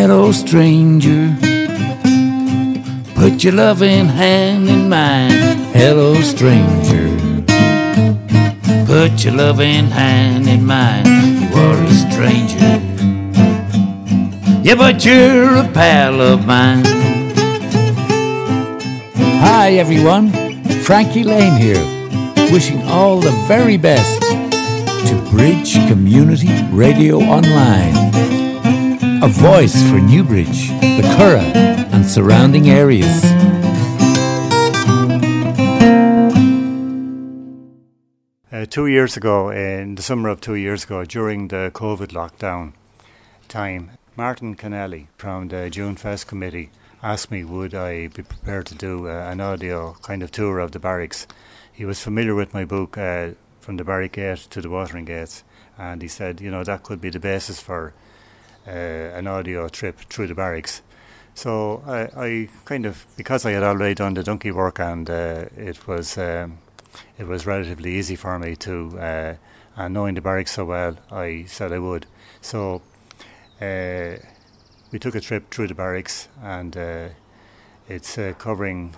Hello, stranger. Put your loving hand in mine. Hello, stranger. Put your loving hand in mine. You are a stranger. Yeah, but you're a pal of mine. Hi, everyone. Frankie Boland here, wishing all the very best to Bridge Community Radio Online. A voice for Newbridge, the Curragh, and surrounding areas. Uh, two years ago, in the summer of two years ago, during the COVID lockdown time, Martin Connelly from the June Fest Committee asked me would I be prepared to do uh, an audio kind of tour of the barracks. He was familiar with my book, uh, From the Barrack Gate to the Watering Gates, and he said, you know, that could be the basis for uh, an audio trip through the barracks. So I, I, kind of, because I had already done the donkey work and uh, it was um, it was relatively easy for me to, uh, and knowing the barracks so well, I said I would. So uh, we took a trip through the barracks, and uh, it's uh, covering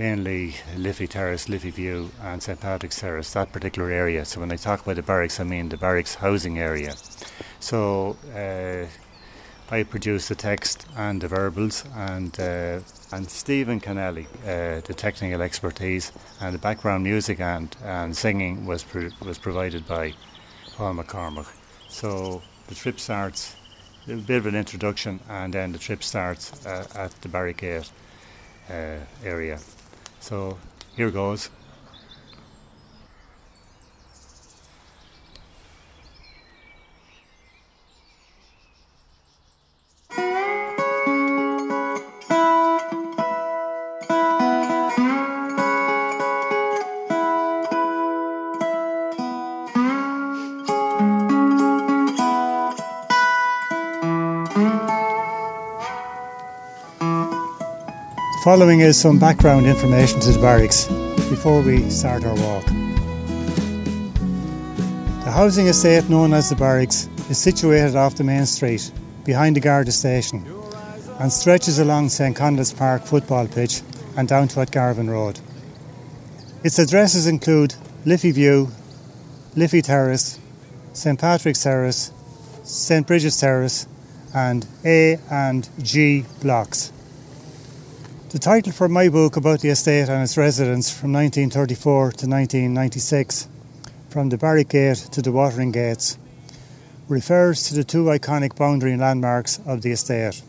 mainly Liffey Terrace, Liffey View, and St Patrick's Terrace, that particular area. So when I talk about the barracks, I mean the barracks housing area. So uh, I produced the text and the verbals, and uh, and Stephen Connelly, uh, the technical expertise and the background music and, and singing was pro- was provided by Paul McCormack. So the trip starts a bit of an introduction, and then the trip starts uh, at the Barrack Gate uh, area. So here goes. Following is some background information to the barracks before we start our walk. The housing estate known as the barracks is situated off the main street behind the Garda station and stretches along St Conleth's Park football pitch and down to Garvin Road. Its addresses include Liffey View, Liffey Terrace, St Patrick's Terrace, St Bridget's Terrace, and A and G blocks. The title for my book about the estate and its residents from 1934 to 1996, From the Barrack Gate to the Watering Gates, refers to the two iconic boundary landmarks of the estate.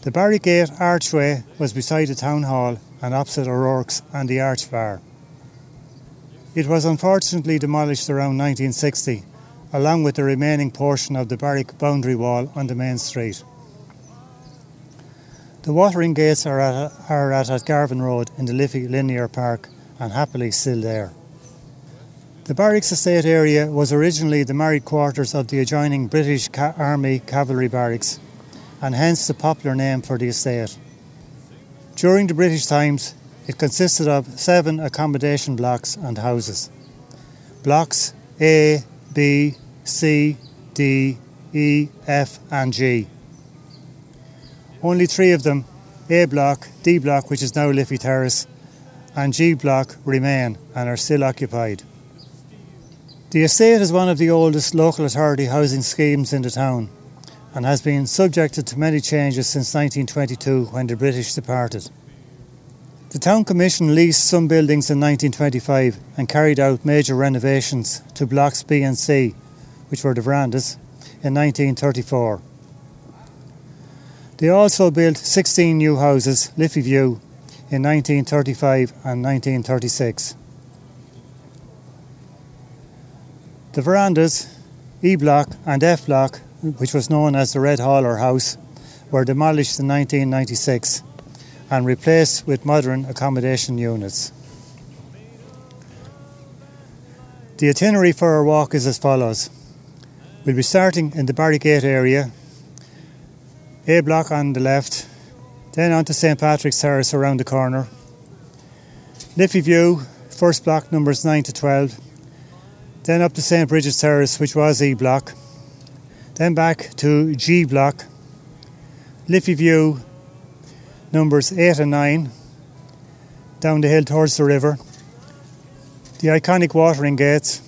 The Barrack Gate archway was beside the town hall and opposite O'Rourke's and the Arch Bar. It was unfortunately demolished around 1960, along with the remaining portion of the barrack boundary wall on the main street. The watering gates are at, are at Garvin Road in the Liffey Linear Park and happily still there. The Barracks Estate area was originally the married quarters of the adjoining British Ca- Army Cavalry Barracks and hence the popular name for the estate. During the British times, it consisted of seven accommodation blocks and houses. Blocks A, B, C, D, E, F, and G. Only three of them, A block, D block, which is now Liffey Terrace, and G block, remain and are still occupied. The estate is one of the oldest local authority housing schemes in the town and has been subjected to many changes since 1922 when the British departed. The Town Commission leased some buildings in 1925 and carried out major renovations to blocks B and C, which were the verandas, in 1934. They also built 16 new houses, Liffey View, in 1935 and 1936. The verandas, E Block and F Block, which was known as the Red Hauler House, were demolished in 1996 and replaced with modern accommodation units. The itinerary for our walk is as follows. We'll be starting in the Barrack Gate area, A block on the left, then on to St Patrick's Terrace around the corner, Liffey View, first block numbers 9 to 12, then up to St Bridget's Terrace, which was E block, Then back to G Block, Liffey View, numbers 8 and 9, down the hill towards the river, the iconic watering gates,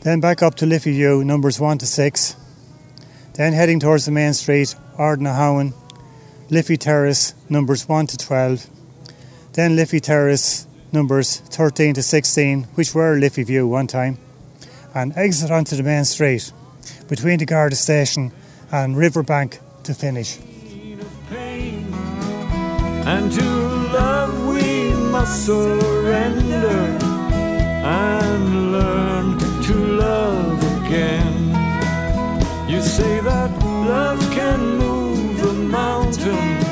then back up to Liffey View, numbers 1 to 6, then heading towards the main street, Ardnahowen, Liffey Terrace, numbers 1 to 12, then Liffey Terrace, numbers 13 to 16, which were Liffey View one time, and exit onto the main street between the Garda station and Riverbank to finish. And to love we must surrender and learn to love again. Can move the mountains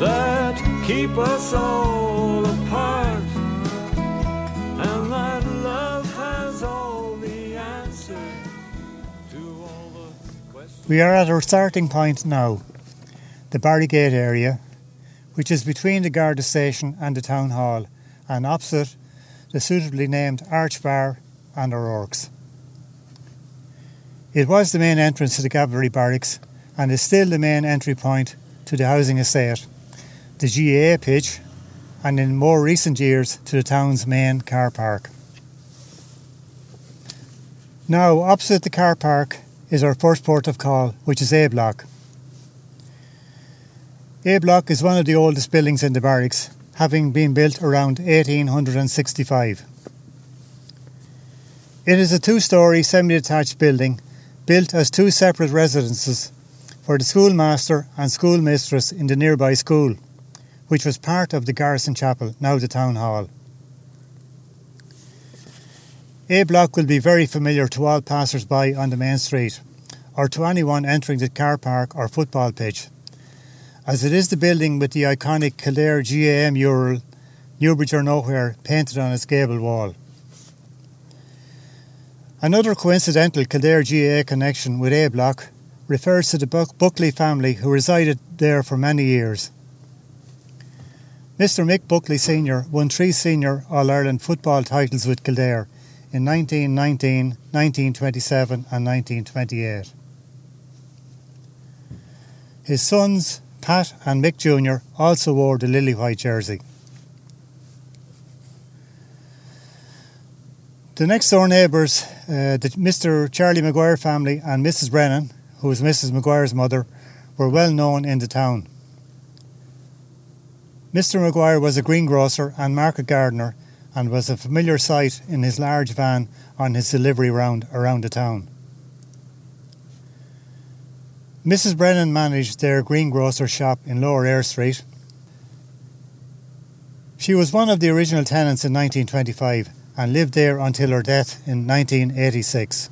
that keep us all apart, and that love has all the answers to all the questions. We are at our starting point now, the Barrack Gate area, which is between the Garda station and the town hall, and opposite the suitably named Arch Bar and O'Rourke's. It was the main entrance to the cavalry barracks and is still the main entry point to the housing estate, the GAA pitch, and in more recent years to the town's main car park. Now, opposite the car park is our first port of call, which is A Block. A Block is one of the oldest buildings in the barracks, having been built around 1865. It is a two story semi detached building built as two separate residences for the schoolmaster and schoolmistress in the nearby school, which was part of the Garrison Chapel, now the Town Hall. A block will be very familiar to all passers by on the main street, or to anyone entering the car park or football pitch, as it is the building with the iconic Kildare GAA mural, Newbridge or Nowhere, painted on its gable wall. Another coincidental Kildare GAA connection with A Block refers to the Buckley family who resided there for many years. Mr Mick Buckley Sr. won three senior All Ireland football titles with Kildare in 1919, 1927 and 1928. His sons, Pat and Mick Jr., also wore the lily white jersey. The next door neighbours, uh, the Mr. Charlie Maguire family and Mrs. Brennan, who was Mrs. Maguire's mother, were well known in the town. Mr. Maguire was a greengrocer and market gardener and was a familiar sight in his large van on his delivery round around the town. Mrs. Brennan managed their greengrocer shop in Lower Eyre Street. She was one of the original tenants in 1925 and lived there until her death in 1986.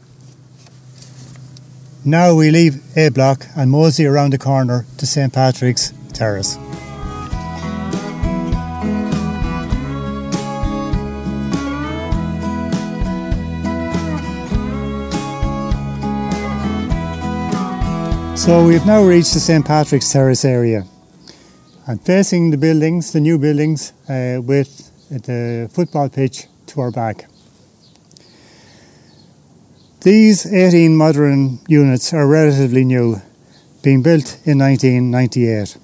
Now we leave A Block and mosey around the corner to St Patrick's Terrace. So we've now reached the St Patrick's Terrace area and facing the buildings, the new buildings, uh, with the football pitch to our back. These 18 modern units are relatively new, being built in 1998.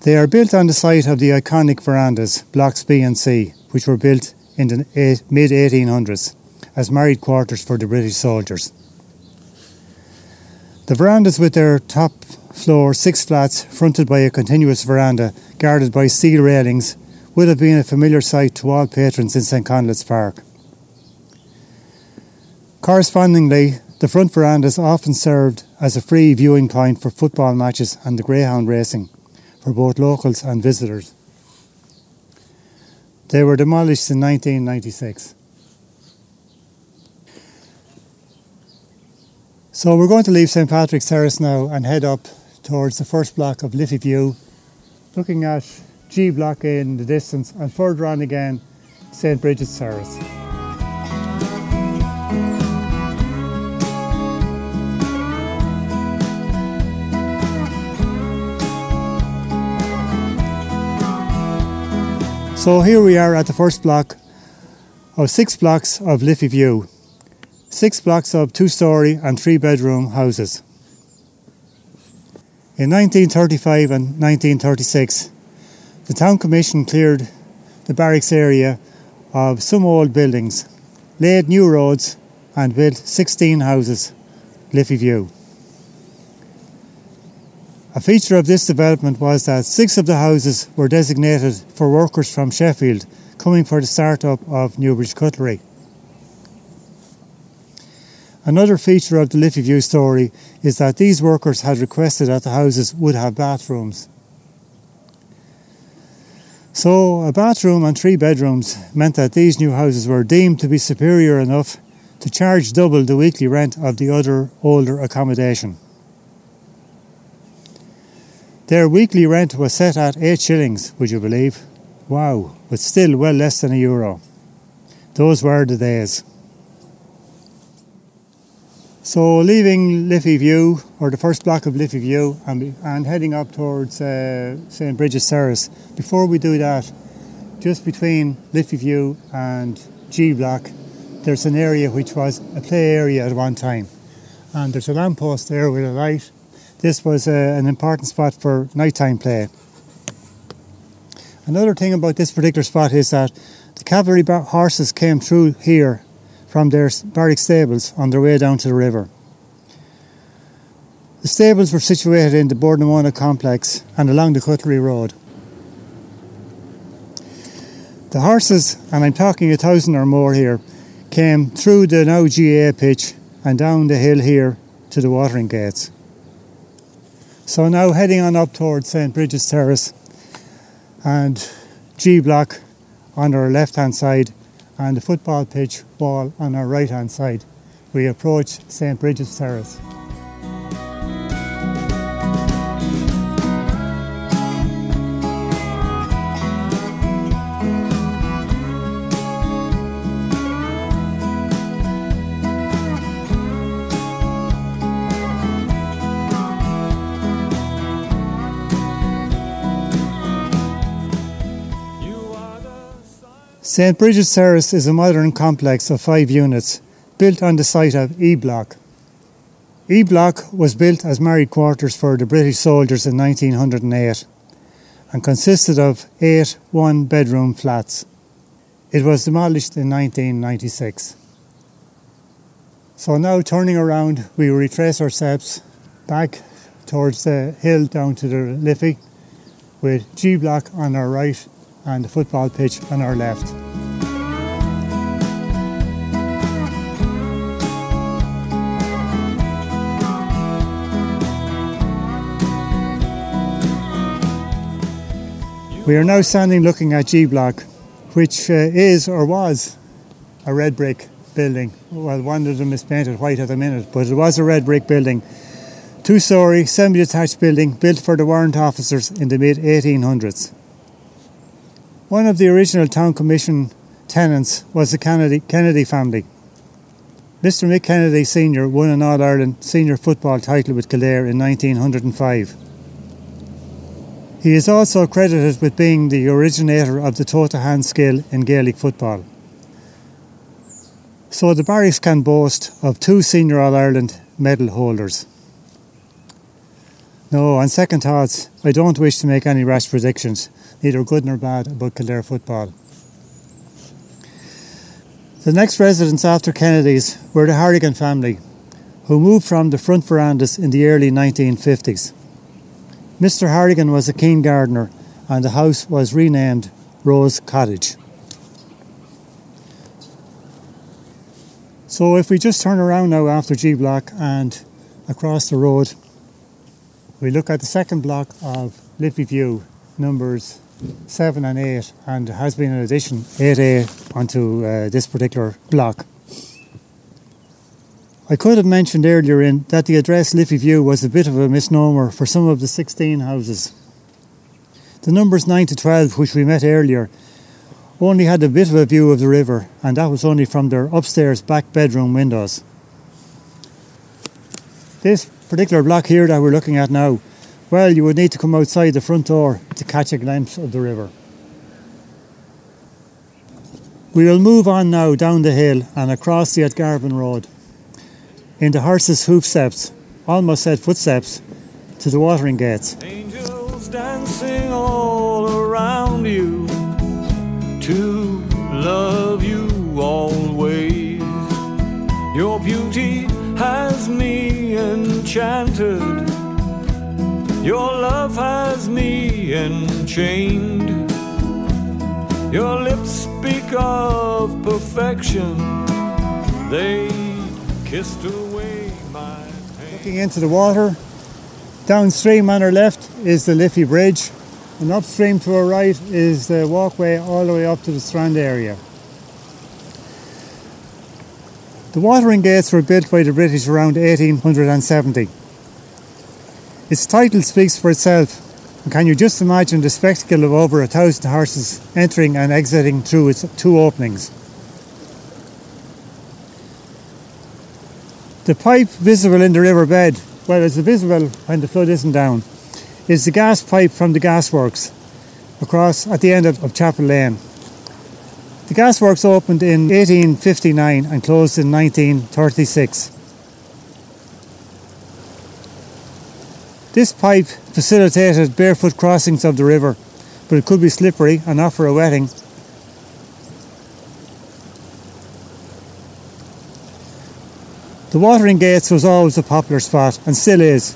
They are built on the site of the iconic verandas, blocks B and C, which were built in the mid 1800s as married quarters for the British soldiers. The verandas with their top floor six flats fronted by a continuous veranda guarded by steel railings would have been a familiar sight to all patrons in St Conleth's Park. Correspondingly, the front verandas often served as a free viewing point for football matches and the greyhound racing for both locals and visitors. They were demolished in 1996. So we're going to leave St Patrick's Terrace now and head up towards the first block of Liffey View, looking at G Block in the distance and further on again St Bridget's Terrace. So here we are at the first block of six blocks of Liffey View. six blocks of two story and three bedroom houses. In 1935 and 1936, the Town Commission cleared the barracks area of some old buildings, laid new roads, and built 16 houses, Liffey View. A feature of this development was that six of the houses were designated for workers from Sheffield coming for the start-up of Newbridge Cutlery. Another feature of the Liffey View story is that these workers had requested that the houses would have bathrooms. So, a bathroom and three bedrooms meant that these new houses were deemed to be superior enough to charge double the weekly rent of the other older accommodation. Their weekly rent was set at 8 shillings, would you believe? Wow, but still well less than a euro. Those were the days. So leaving Liffey View, or the first block of Liffey View, and, and heading up towards uh, St Bridget's Terrace. Before we do that, just between Liffey View and G Block, there's an area which was a play area at one time. And there's a lamppost there with a light. This was uh, an important spot for nighttime play. Another thing about this particular spot is that the cavalry horses came through here from their barrack stables on their way down to the river. The stables were situated in the Bord na Móna complex and along the Cutlery Road. The horses, and I'm talking a thousand or more here, came through the now GAA pitch and down the hill here to the watering gates. So now heading on up towards St Bridget's Terrace and G Block on our left hand side and the football pitch wall on our right hand side. We approach St Bridget's Terrace. St Bridget's Terrace is a modern complex of five units built on the site of E Block. E Block was built as married quarters for the British soldiers in 1908 and consisted of eight one bedroom flats. It was demolished in 1996. So now turning around, we retrace our steps back towards the hill down to the Liffey with G Block on our right and the football pitch on our left. We are now standing looking at G Block, which uh, is or was a red brick building. Well, one of them is painted white at the minute, but it was a red brick building. Two story, semi detached building built for the warrant officers in the mid 1800s. One of the original Town Commission tenants was the Kennedy, Kennedy family. Mr. Mick Kennedy Sr. won an All Ireland senior football title with Kildare in 1905. He is also credited with being the originator of the toe to hand skill in Gaelic football. So the Barracks can boast of two Senior All Ireland medal holders. No, on second thoughts, I don't wish to make any rash predictions, neither good nor bad, about Kildare football. The next residents after Kennedy's were the Harrigan family, who moved from the front verandas in the early 1950s. Mr. Harrigan was a keen gardener and the house was renamed Rose Cottage. So if we just turn around now after G Block and across the road, we look at the second block of Liffey View, numbers 7 and 8, and has been an addition, 8A, onto uh, this particular block. I could have mentioned earlier in that the address Liffey View was a bit of a misnomer for some of the 16 houses. The numbers 9 to 12, which we met earlier, only had a bit of a view of the river, and that was only from their upstairs back bedroom windows. This particular block here that we're looking at now, well, you would need to come outside the front door to catch a glimpse of the river. We will move on now down the hill and across the Athgarvan Road. In the horse's hoof steps, almost said footsteps, to the watering gates. Angels dancing all around you to love you always. Your beauty has me enchanted. Your love has me enchained. Your lips speak of perfection. They kissed away my pain. Looking into the water, downstream on our left is the Liffey Bridge, and upstream to our right is the walkway all the way up to the Strand area. The watering gates were built by the British around 1870. Its title speaks for itself, can you just imagine the spectacle of over a thousand horses entering and exiting through its two openings? The pipe visible in the riverbed, well, it's visible when the flood isn't down, is the gas pipe from the gasworks across at the end of, of Chapel Lane. The gasworks opened in 1859 and closed in 1936. This pipe facilitated barefoot crossings of the river, but it could be slippery and offer a wetting. The watering gates was always a popular spot and still is.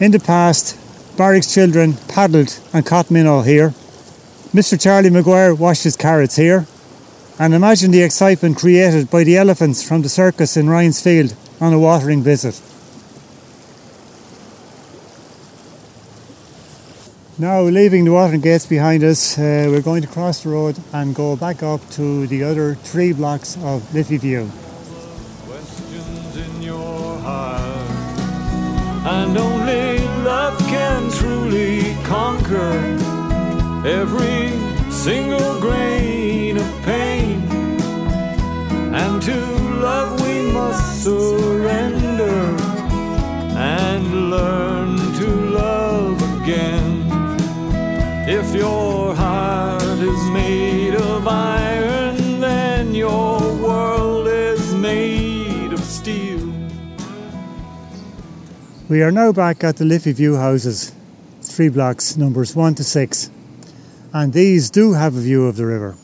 In the past, Barrick's children paddled and caught minnow here. Mr. Charlie Maguire washed his carrots here. And imagine the excitement created by the elephants from the circus in Ryan's Field on a watering visit. Now, leaving the watering gates behind us, uh, we're going to cross the road and go back up to the other three blocks of Liffey View. And only love can truly conquer every single grain of pain. And to love we must surrender and learn to love again. If your We are now back at the Liffey View houses, three blocks, numbers one to six, and these do have a view of the river.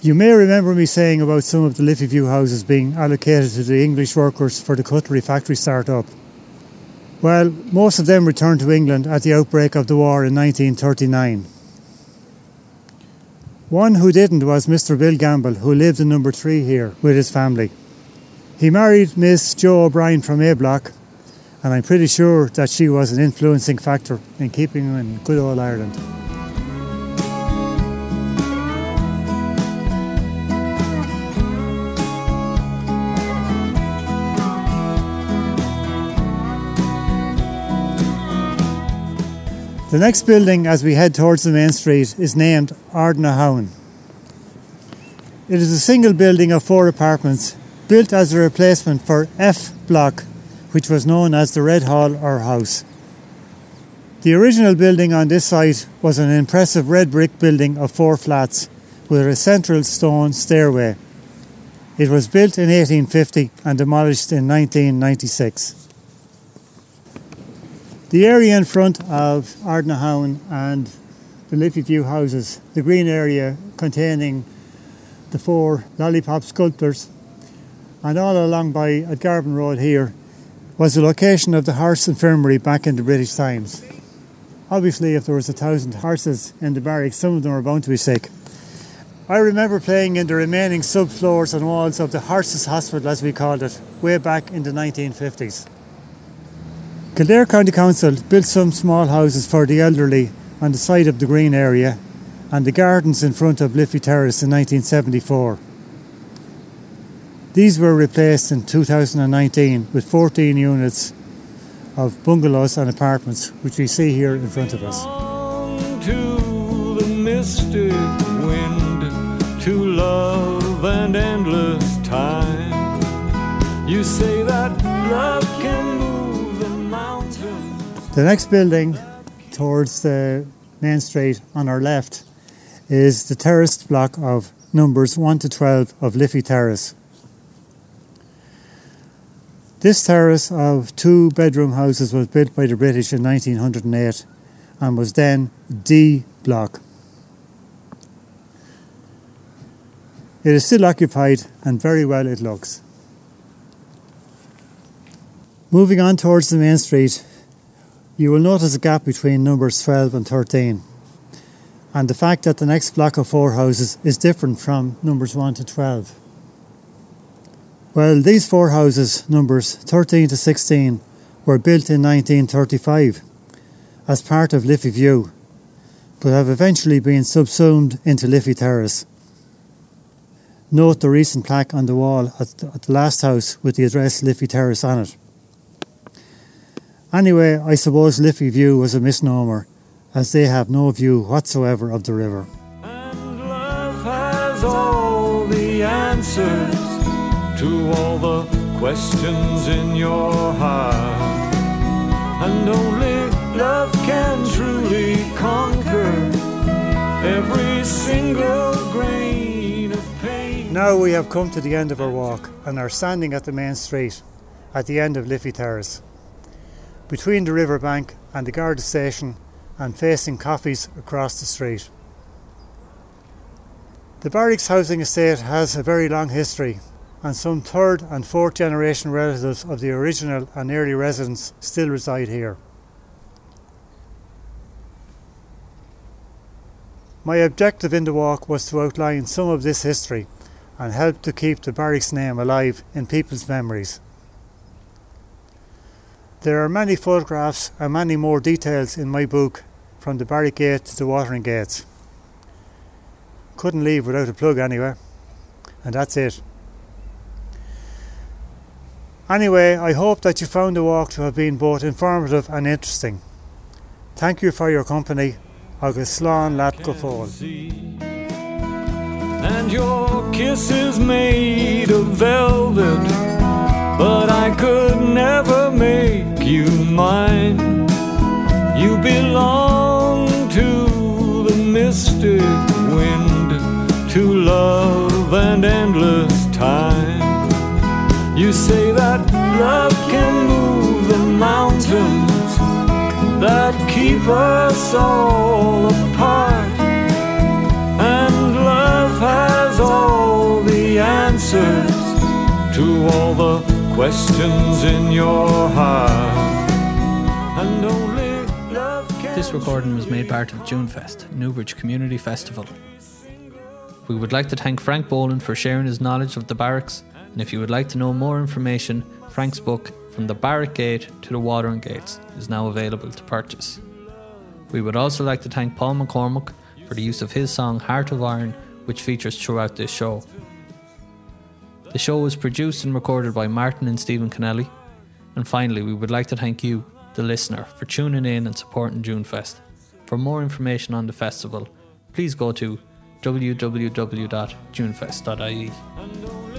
You may remember me saying about some of the Liffey View houses being allocated to the English workers for the cutlery factory start-up. Well, most of them returned to England at the outbreak of the war in 1939. One who didn't was Mr. Bill Gamble, who lived in number three here with his family. He married Miss Jo O'Brien from A Block, and I'm pretty sure that she was an influencing factor in keeping him in good old Ireland. The next building as we head towards the main street is named Ardnahown. It is a single building of four apartments built as a replacement for F Block, which was known as the Red Hall or House. The original building on this site was an impressive red brick building of four flats with a central stone stairway. It was built in 1850 and demolished in 1996. The area in front of Ardnahown and the Liffey View houses, the green area containing the four lollipop sculptors, and all along by Athgarvan Road here was the location of the horse infirmary back in the British times. Obviously, if there was a thousand horses in the barracks, some of them were bound to be sick. I remember playing in the remaining subfloors and walls of the Horses Hospital, as we called it, way back in the 1950s. Kildare County Council built some small houses for the elderly on the side of the green area and the gardens in front of Liffey Terrace in 1974. These were replaced in 2019 with 14 units of bungalows and apartments, which we see here in front of us. To the mystic wind, to love and endless time. You say that love can move the mountains. The next building towards the main street on our left is the terraced block of numbers 1 to 12 of Liffey Terrace. This terrace of two bedroom houses was built by the British in 1908 and was then D block. It is still occupied and very well it looks. Moving on towards the main street, you will notice a gap between numbers 12 and 13 and the fact that the next block of four houses is different from numbers 1 to 12. Well, these four houses, numbers 13 to 16, were built in 1935 as part of Liffey View, but have eventually been subsumed into Liffey Terrace. Note the recent plaque on the wall at the, last house with the address Liffey Terrace on it. Anyway, I suppose Liffey View was a misnomer, as they have no view whatsoever of the river. To all the questions in your heart. And only love can truly conquer every single grain of pain. Now we have come to the end of our walk and are standing at the main street at the end of Liffey Terrace. Between the riverbank and the Garda station and facing coffees across the street. The Barracks housing estate has a very long history and some third and fourth generation relatives of the original and early residents still reside here. My objective in the walk was to outline some of this history and help to keep the barracks name alive in people's memories. There are many photographs and many more details in my book from the barrack gate to the watering gates. Couldn't leave without a plug anyway, and that's it. Anyway, I hope that you found the walk to have been both informative and interesting. Thank you for your company. Agus slán leat go fáil. And your kiss is made of velvet, but I could never make you mine. You belong to the mystic wind, to love and endless time. You say love can move the mountains that keep us all apart. And love has all the answers to all the questions in your heart. And only love This recording was made part of Junefest, Newbridge Community Festival. We would like to thank Frank Boland for sharing his knowledge of the barracks, and if you would like to know more information, Frank's book, From the Barrack Gate to the Watering Gates, is now available to purchase. We would also like to thank Paul McCormick for the use of his song Heart of Iron, which features throughout this show. The show was produced and recorded by Martin and Stephen Connelly. And finally, we would like to thank you, the listener, for tuning in and supporting Junefest. For more information on the festival, please go to www.junefest.ie.